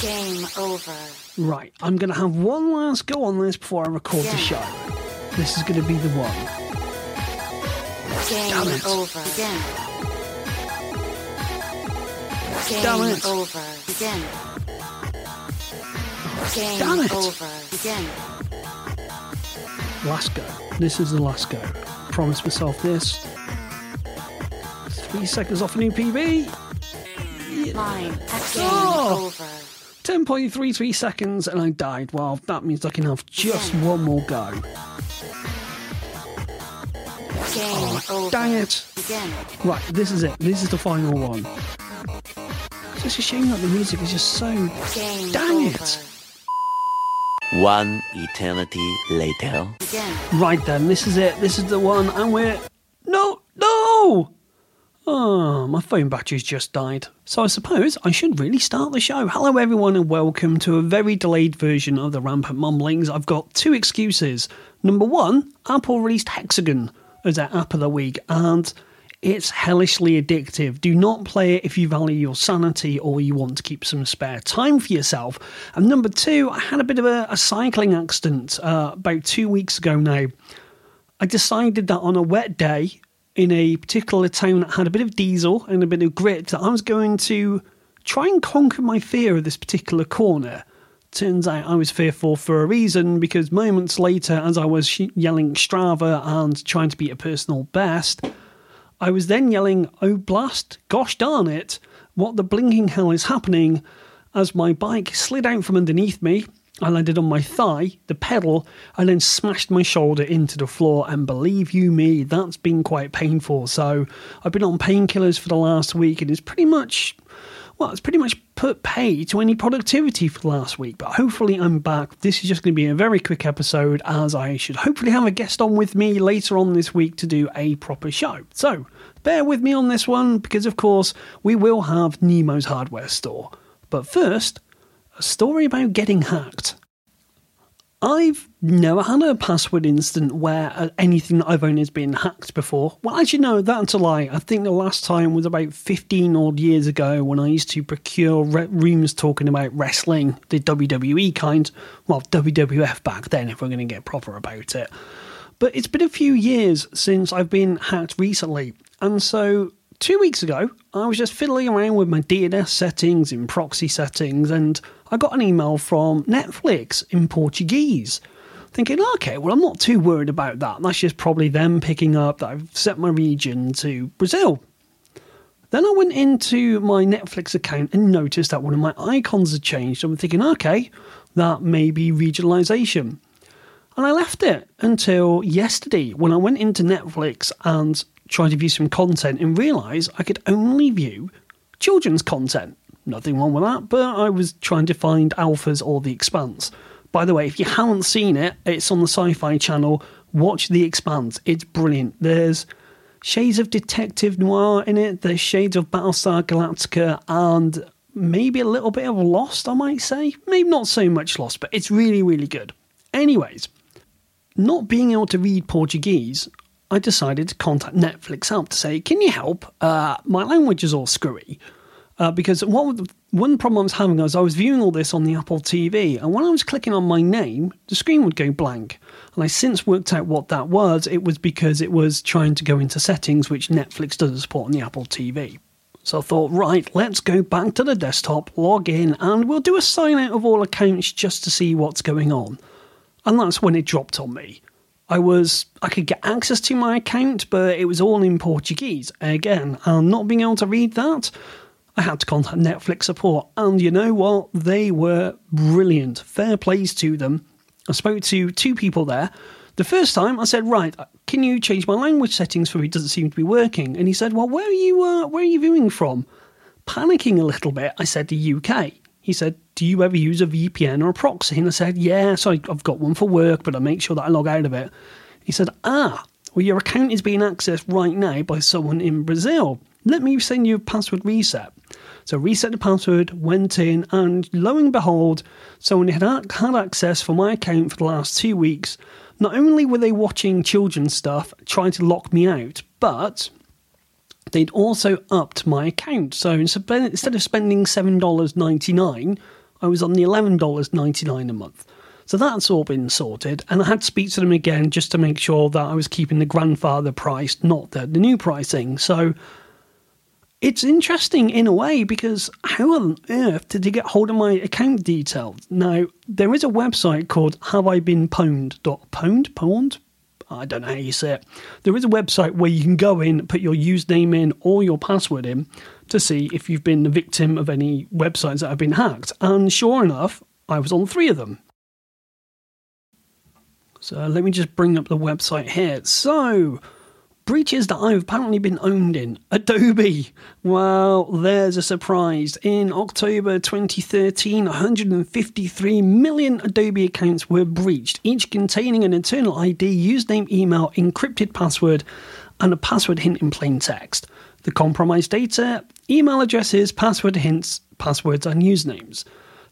Game over. Right, I'm going to have one last go on this before I record the Yeah. show. This is going to be the one. Game Damn it. over. Again. Game Damn it. over. Again. Game Damn it. over. Again. Last go. This is the last go. Promise myself this. Three seconds off a new PB. Line. Game Oh. over. 10.33 seconds and I died. Well, that means I can have just one more go. Oh, Game over. Dang it. Again. Right, this is it. This is the final one. It's just a shame that the music is just so. Game Dang over. it. One eternity later. Again. Right then, this is it. This is the one, and we're. No! No! Oh, my phone battery's just died. So I suppose I should really start the show. Hello, everyone, and welcome to a very delayed version of the Rampant Mumblings. I've got two excuses. Number one, Apple released Hexagon as their app of the week, and it's hellishly addictive. Do not play it if you value your sanity or you want to keep some spare time for yourself. And number two, I had a bit of a, a cycling accident uh, about two weeks ago now. I decided that on a wet day in a particular town that had a bit of diesel and a bit of grit, that I was going to try and conquer my fear of this particular corner. Turns out I was fearful for a reason because moments later, as I was yelling Strava and trying to beat a personal best, I was then yelling, Oh blast, gosh darn it, what the blinking hell is happening? As my bike slid out from underneath me, I landed on my thigh, the pedal, and then smashed my shoulder into the floor. And believe you me, that's been quite painful. So I've been on painkillers for the last week, and it's pretty much well, it's pretty much put pay to any productivity for the last week, but hopefully I'm back. This is just going to be a very quick episode as I should hopefully have a guest on with me later on this week to do a proper show. So bear with me on this one because, of course, we will have Nemo's hardware store. But first, a story about getting hacked. I've never had a password incident where uh, anything that I've owned has been hacked before. Well, you know, that's a lie. I think the last time was about 15 odd years ago when I used to procure re- rooms talking about wrestling, the WWE kind. Well, WWF back then, if we're going to get proper about it. But it's been a few years since I've been hacked recently. And so two weeks ago, I was just fiddling around with my DNS settings and proxy settings, and I got an email from Netflix in Portuguese. Thinking, okay, well, I'm not too worried about that. That's just probably them picking up that I've set my region to Brazil. Then I went into my Netflix account and noticed that one of my icons had changed. I'm thinking, okay, that may be regionalization. And I left it until yesterday when I went into Netflix and tried to view some content and realize I could only view children's content. Nothing wrong with that, but I was trying to find Alphas or The Expanse. By the way, if you haven't seen it, it's on the Sci Fi channel. Watch The Expanse, it's brilliant. There's shades of Detective Noir in it, there's shades of Battlestar Galactica, and maybe a little bit of Lost, I might say. Maybe not so much Lost, but it's really, really good. Anyways, not being able to read Portuguese, I decided to contact Netflix help to say, "Can you help? Uh, my language is all screwy." Uh, because the, one problem I was having was I was viewing all this on the Apple TV, and when I was clicking on my name, the screen would go blank. And I since worked out what that was. It was because it was trying to go into settings, which Netflix doesn't support on the Apple TV. So I thought, right, let's go back to the desktop, log in, and we'll do a sign out of all accounts just to see what's going on. And that's when it dropped on me. I was I could get access to my account, but it was all in Portuguese. Again, and not being able to read that, I had to contact Netflix support. And you know what? They were brilliant. Fair plays to them. I spoke to two people there. The first time I said, "Right, can you change my language settings for me? It doesn't seem to be working." And he said, "Well, where are you? Uh, where are you viewing from?" Panicking a little bit, I said, "The UK." He said, Do you ever use a VPN or a proxy? And I said, Yeah, so I- I've got one for work, but I make sure that I log out of it. He said, Ah, well, your account is being accessed right now by someone in Brazil. Let me send you a password reset. So reset the password, went in, and lo and behold, someone had had access for my account for the last two weeks. Not only were they watching children's stuff, trying to lock me out, but they'd also upped my account. So instead of spending $7.99, I was on the $11.99 a month. So that's all been sorted, and I had to speak to them again just to make sure that I was keeping the grandfather price, not the, the new pricing. So it's interesting in a way because how on earth did they get hold of my account details? Now, there is a website called Have? Pwned? Pwned? I don't know how you say it. There is a website where you can go in, put your username in or your password in to see if you've been the victim of any websites that have been hacked. And sure enough, I was on three of them. So let me just bring up the website here. So, breaches that I've apparently been owned in. Adobe. Well, there's a surprise. In October 2013, 153 million Adobe accounts were breached, each containing an internal ID, username, email, encrypted password, and a password hint in plain text. The compromised data, email addresses, password hints, passwords, and usernames.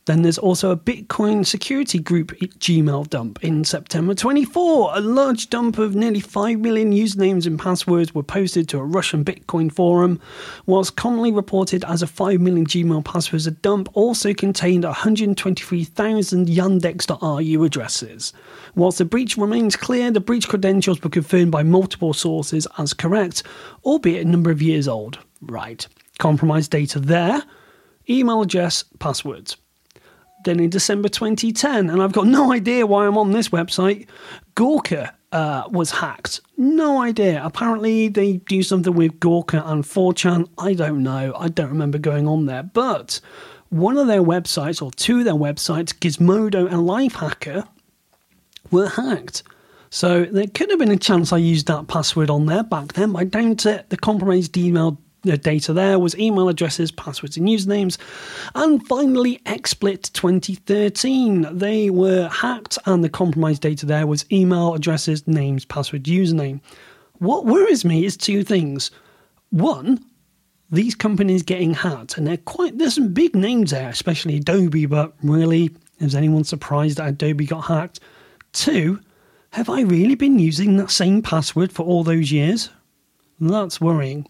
Then there's also a Bitcoin security group Gmail dump in September 24. A large dump of nearly 5 million usernames and passwords were posted to a Russian Bitcoin forum, whilst commonly reported as a 5 million Gmail passwords. A dump also contained 123,000 yandex.ru addresses. Whilst the breach remains clear, the breach credentials were confirmed by multiple sources as correct, albeit a number of years old. Right. Compromised data there. Email address, passwords. Then in December 2010, and I've got no idea why I'm on this website, Gawker uh, was hacked. No idea. Apparently, they do something with Gawker and 4chan. I don't know. I don't remember going on there. But one of their websites, or two of their websites, Gizmodo and Lifehacker, were hacked. So there could have been a chance I used that password on there back then, but I doubt it. The compromised email the data there was email addresses, passwords, and usernames. And finally, XSplit 2013. They were hacked, and the compromised data there was email addresses, names, password, username. What worries me is two things. One, these companies getting hacked, and they're quite there's some big names there, especially Adobe, but really, is anyone surprised that Adobe got hacked? Two, have I really been using that same password for all those years? That's worrying.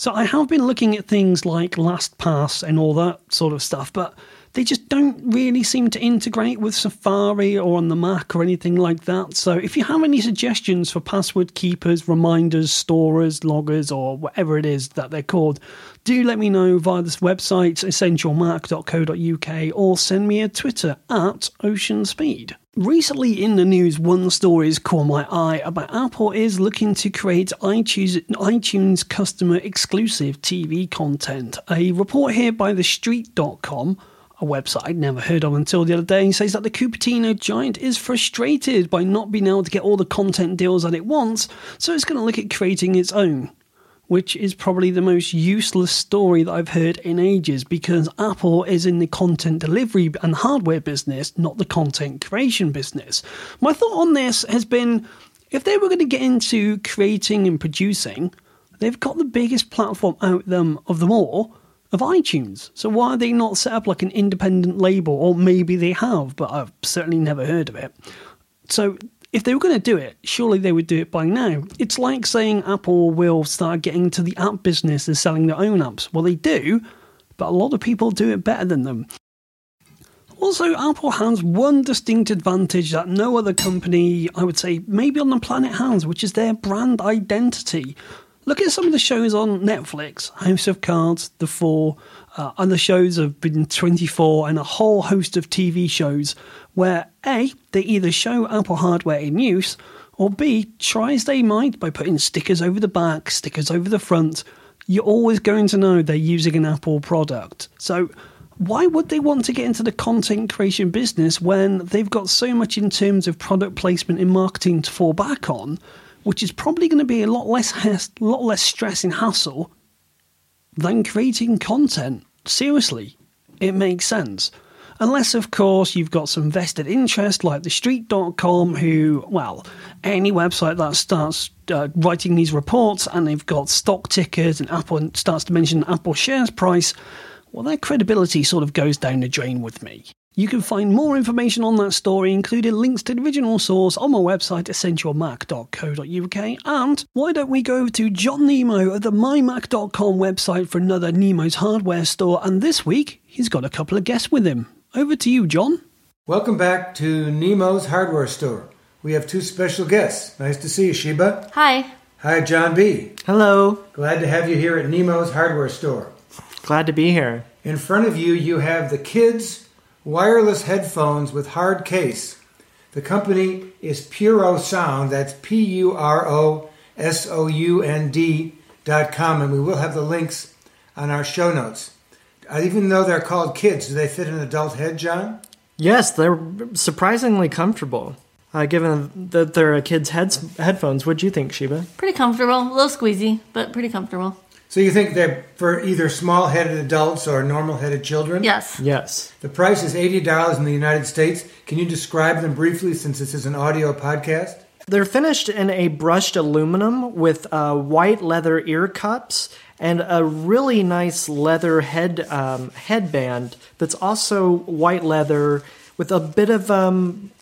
So I have been looking at things like LastPass and all that sort of stuff, but they just don't really seem to integrate with Safari or on the Mac or anything like that. So if you have any suggestions for password keepers, reminders, storers, loggers, or whatever it is that they're called, do let me know via this website, essentialmac.co.uk, or send me a Twitter at Ocean Speed. Recently in the news, one story has caught my eye about Apple is looking to create iTunes, iTunes customer exclusive TV content. A report here by TheStreet.com a website I'd never heard of until the other day, says that the Cupertino giant is frustrated by not being able to get all the content deals that it wants, so it's going to look at creating its own which is probably the most useless story that I've heard in ages because Apple is in the content delivery and hardware business, not the content creation business. My thought on this has been if they were going to get into creating and producing, they've got the biggest platform out them of them all of iTunes. So why are they not set up like an independent label? Or maybe they have, but I've certainly never heard of it. So if they were going to do it, surely they would do it by now. It's like saying Apple will start getting into the app business and selling their own apps. Well, they do, but a lot of people do it better than them. Also, Apple has one distinct advantage that no other company, I would say, maybe on the planet has, which is their brand identity. Look at some of the shows on Netflix House of Cards, The Four, uh, other shows have been 24, and a whole host of TV shows where A, they either show Apple hardware in use, or B, try as they might by putting stickers over the back, stickers over the front, you're always going to know they're using an Apple product. So, why would they want to get into the content creation business when they've got so much in terms of product placement and marketing to fall back on, which is probably going to be a lot less a lot less stress and hassle than creating content? Seriously, it makes sense. Unless, of course, you've got some vested interest like TheStreet.com, who, well, any website that starts uh, writing these reports and they've got stock tickers and Apple starts to mention Apple shares price, well, their credibility sort of goes down the drain with me. You can find more information on that story, including links to the original source, on my website, essentialmac.co.uk. And why don't we go over to John Nemo at the mymac.com website for another Nemo's hardware store? And this week, he's got a couple of guests with him. over to you, John. Welcome back to Nemo's Hardware Store. We have two special guests. Nice to see you, Sheba. Hi. Hi, John B. Hello. Glad to have you here at Nemo's Hardware Store. Glad to be here. In front of you, you have the kids' wireless headphones with hard case. The company is Puro Sound. That's P U R O S O U N D dot com, and we will have the links on our show notes. Uh, Even though they're called kids, do they fit an adult head, John? Yes, they're surprisingly comfortable. Uh, given that they're a kid's heads- headphones, what do you think, Sheba? Pretty comfortable. A little squeezy, but pretty comfortable. So you think they're for either small-headed adults or normal-headed children? Yes. Yes. The price is eighty dollars in the United States. Can you describe them briefly, since this is an audio podcast? They're finished in a brushed aluminum with uh, white leather ear cups and a really nice leather head um, headband that's also white leather with a bit of um,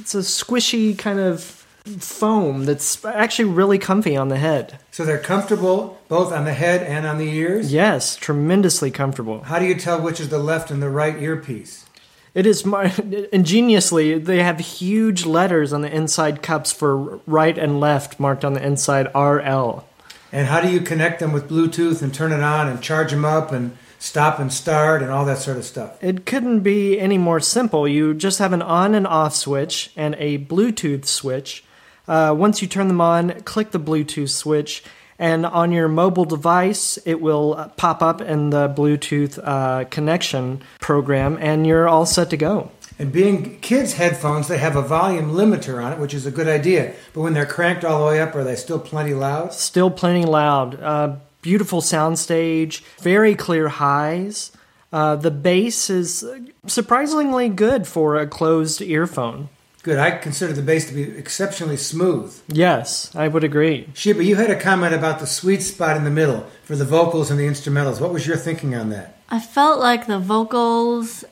it's a squishy kind of foam that's actually really comfy on the head. So they're comfortable both on the head and on the ears. Yes, tremendously comfortable. How do you tell which is the left and the right earpiece? It is mar- ingeniously they have huge letters on the inside cups for right and left marked on the inside RL. And how do you connect them with Bluetooth and turn it on and charge them up and stop and start and all that sort of stuff? It couldn't be any more simple. You just have an on and off switch and a Bluetooth switch. Uh, once you turn them on, click the Bluetooth switch, and on your mobile device, it will uh, pop up in the Bluetooth uh, connection program, and you're all set to go. And being kids' headphones, they have a volume limiter on it, which is a good idea. But when they're cranked all the way up, are they still plenty loud? Still plenty loud. Uh, beautiful soundstage, very clear highs. Uh, the bass is surprisingly good for a closed earphone. Good. I consider the bass to be exceptionally smooth. Yes, I would agree. Sheba, you had a comment about the sweet spot in the middle for the vocals and the instrumentals. What was your thinking on that? I felt like the vocals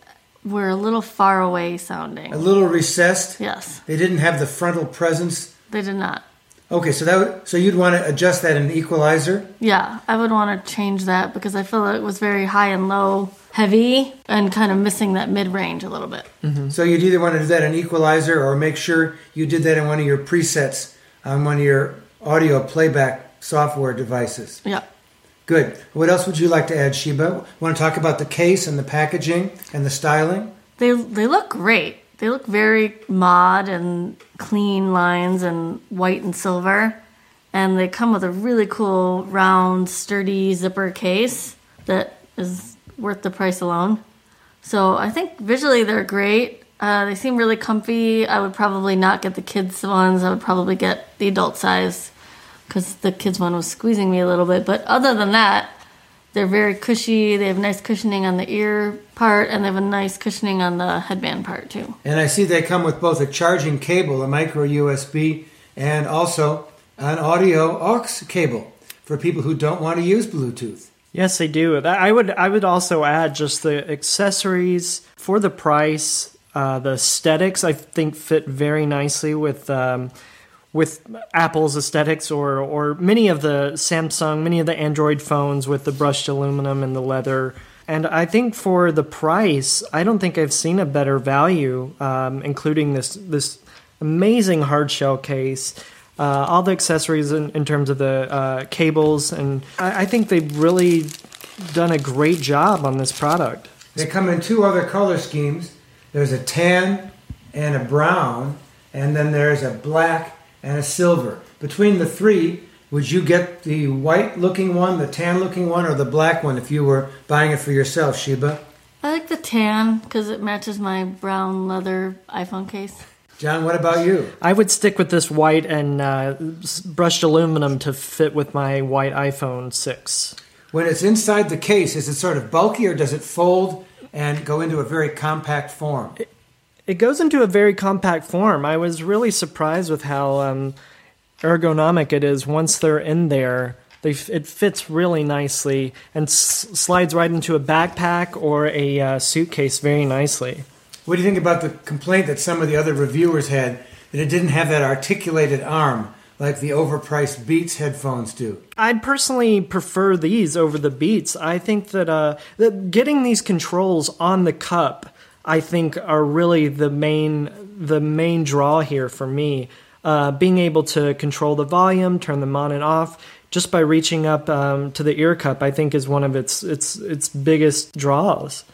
were a little far away sounding. A little recessed. Yes, They didn't have the frontal presence. they did not. Okay, so that would, so you'd want to adjust that in an equalizer. Yeah, I would want to change that because I feel it was very high and low, heavy, and kind of missing that mid range a little bit. Mm-hmm. So you'd either want to do that in equalizer or make sure you did that in one of your presets on one of your audio playback software devices. Yeah. Good. What else would you like to add, Sheba? Want to talk about the case and the packaging and the styling? They they look great. They look very mod and clean lines and white and silver. And they come with a really cool round sturdy zipper case that is worth the price alone. So I think visually they're great. Uh, they seem really comfy. I would probably not get the kids ones. I would probably get the adult size because the kids one was squeezing me a little bit. But other than that, they're very cushy. They have nice cushioning on the ear part, and they have a nice cushioning on the headband part too. And I see they come with both a charging cable, a micro USB, and also an audio aux cable for people who don't want to use Bluetooth. Yes, they do. I would I would also add just the accessories for the price. Uh, the aesthetics I think fit very nicely with um, with Apple's aesthetics or or many of the Samsung, many of the Android phones with the brushed aluminum and the leather. And I think for the price, I don't think I've seen a better value, um, including this this amazing hard shell case. Uh, all the accessories in, in terms of the uh, cables, and I, I think they've really done a great job on this product. They come in two other color schemes. There's a tan and a brown, and then there's a black and a silver. Between the three, would you get the white looking one, the tan looking one, or the black one if you were buying it for yourself, Sheba? I like the tan because it matches my brown leather iPhone case. John, what about you? I would stick with this white and uh, brushed aluminum to fit with my white iPhone 6. When it's inside the case, is it sort of bulky or does it fold and go into a very compact form? It goes into a very compact form. I was really surprised with how um, ergonomic it is once they're in there. They, it fits really nicely and s- slides right into a backpack or a uh, suitcase very nicely. What do you think about the complaint that some of the other reviewers had that it didn't have that articulated arm like the overpriced Beats headphones do? I'd personally prefer these over the Beats. I think that uh, that getting these controls on the cup I think are really the main the main draw here for me. Uh, being able to control the volume, turn them on and off, just by reaching up um, to the ear cup, I think is one of its its its biggest draws.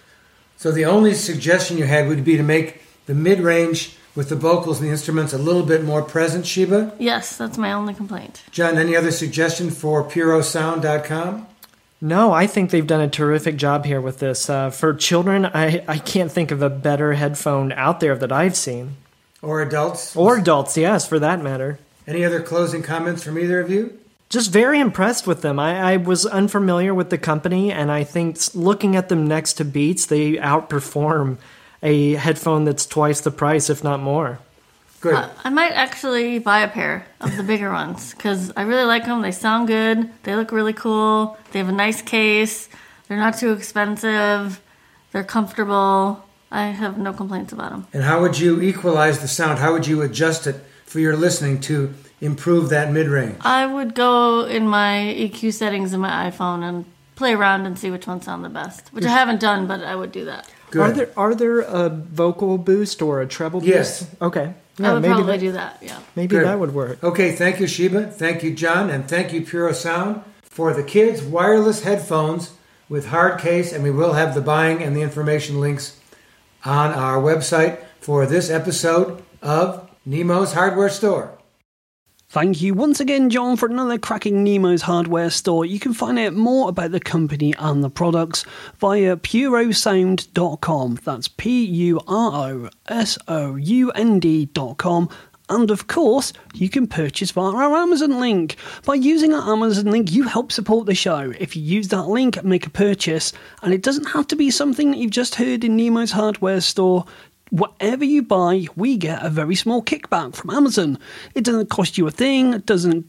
So the only suggestion you had would be to make the mid-range with the vocals and the instruments a little bit more present, Sheba. Yes, that's my only complaint. John, any other suggestion for purosound.com? No, I think they've done a terrific job here with this. Uh, for children, I, I can't think of a better headphone out there that I've seen. Or adults? Or adults, yes, for that matter. Any other closing comments from either of you? Just very impressed with them. I, I was unfamiliar with the company, and I think looking at them next to Beats, they outperform a headphone that's twice the price, if not more. Good. Uh, I might actually buy a pair of the bigger ones because I really like them. They sound good. They look really cool. They have a nice case. They're not too expensive. They're comfortable. I have no complaints about them. and how would you equalize the sound? How would you adjust it for your listening to improve that mid-range? I would go in my EQ settings in my iPhone and play around and see which ones sound the best, which I haven't done, but I would do that. Good. Are there are there a vocal boost or a treble Yes. boost? Okay. I would maybe probably that, do that. Yeah. maybe Good. that would work. Okay, thank you, Sheba. Thank you, John. And thank you, Puro Sound, for the kids' wireless headphones with hard case. And we will have the buying and the information links on our website for this episode of Nemo's Hardware Store. Thank you once again, John, for another cracking Nemo's hardware store. You can find out more about the company and the products via purosound.com. That's P U R O S O U N D.com. And of course, you can purchase via our Amazon link. By using our Amazon link, you help support the show. If you use that link, make a purchase, and it doesn't have to be something that you've just heard in Nemo's hardware store. Whatever you buy, we get a very small kickback from Amazon. It doesn't cost you a thing, it doesn't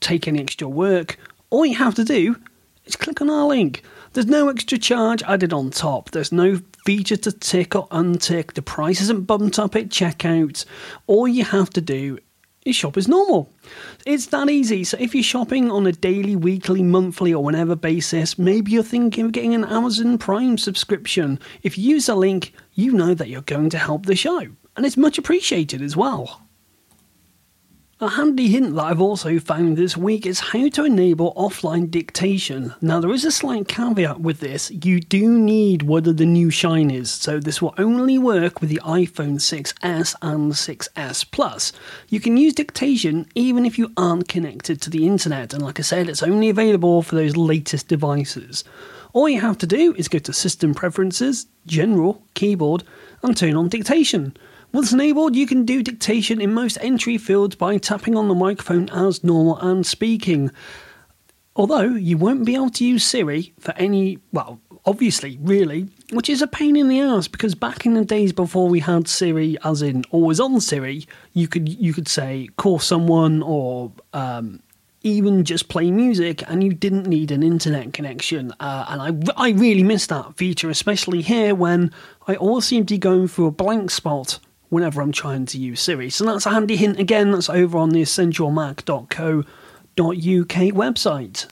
take any extra work. All you have to do is click on our link. There's no extra charge added on top. There's no feature to tick or untick. The price isn't bumped up at checkout. All you have to do shop as normal. It's that easy. So if you're shopping on a daily, weekly, monthly, or whenever basis, maybe you're thinking of getting an Amazon Prime subscription. If you use a link, you know that you're going to help the show. And it's much appreciated as well. A handy hint that I've also found this week is how to enable offline dictation. Now, there is a slight caveat with this. You do need one of the new shinies, so this will only work with the iPhone 6s and 6s Plus. You can use dictation even if you aren't connected to the internet, and like I said, it's only available for those latest devices. All you have to do is go to System Preferences, General, Keyboard, and turn on dictation. Once enabled, you can do dictation in most entry fields by tapping on the microphone as normal and speaking. Although you won't be able to use Siri for any, well, obviously, really, which is a pain in the ass because back in the days before we had Siri, as in always on Siri, you could you could say call someone or um, even just play music, and you didn't need an internet connection. Uh, and I I really miss that feature, especially here when I always seem to be going through a blank spot whenever I'm trying to use Siri. So that's a handy hint again. That's over on the essentialmac.co.uk website.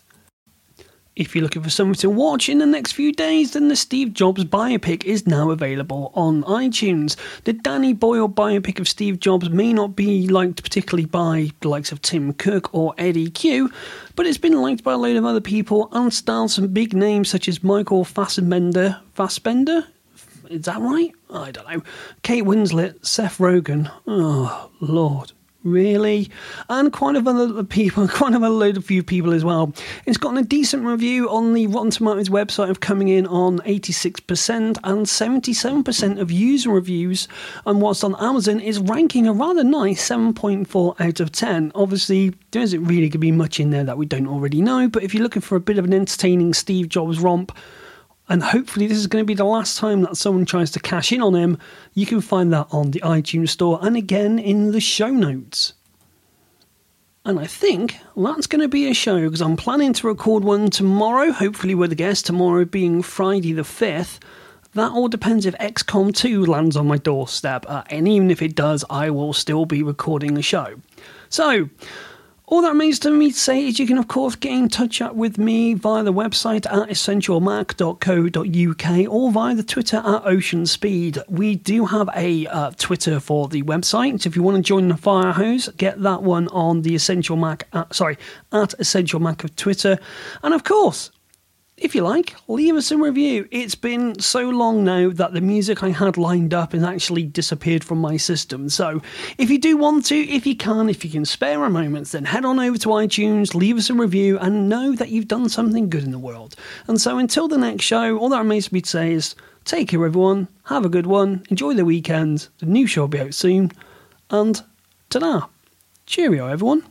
If you're looking for something to watch in the next few days, then the Steve Jobs biopic is now available on iTunes. The Danny Boyle biopic of Steve Jobs may not be liked particularly by the likes of Tim Cook or Eddy Cue, but it's been liked by a load of other people and stars some big names such as Michael Fassbender. Fassbender? Is that right? I don't know. Kate Winslet, Seth Rogen. Oh, Lord. Really? And quite a other people, quite a load of few people as well. It's gotten a decent review on the Rotten Tomatoes website of coming in on 86% and 77% of user reviews. And what's on Amazon is ranking a rather nice 7.4 out of 10. Obviously, there isn't really going to be much in there that we don't already know, but if you're looking for a bit of an entertaining Steve Jobs romp, and hopefully this is going to be the last time that someone tries to cash in on him. You can find that on the iTunes Store and again in the show notes. And I think that's going to be a show because I'm planning to record one tomorrow, hopefully with a guest, tomorrow being Friday the 5th. That all depends if XCOM 2 lands on my doorstep, uh, and even if it does, I will still be recording the show. So, All that remains to me to say is you can, of course, get in touch with me via the website at essentialmac.co.uk or via the Twitter at Ocean Speed. We do have a uh, Twitter for the website. So if you want to join the fire hose, get that one on the Essential Mac, uh, sorry, at Essential Mac of Twitter. And of course, if you like, leave us a review. It's been so long now that the music I had lined up has actually disappeared from my system. So, if you do want to, if you can, if you can spare a moment, then head on over to iTunes, leave us a review, and know that you've done something good in the world. And so, until the next show, all that remains me to say is take care, everyone. Have a good one. Enjoy the weekend. The new show will be out soon. And ta da. Cheerio, everyone.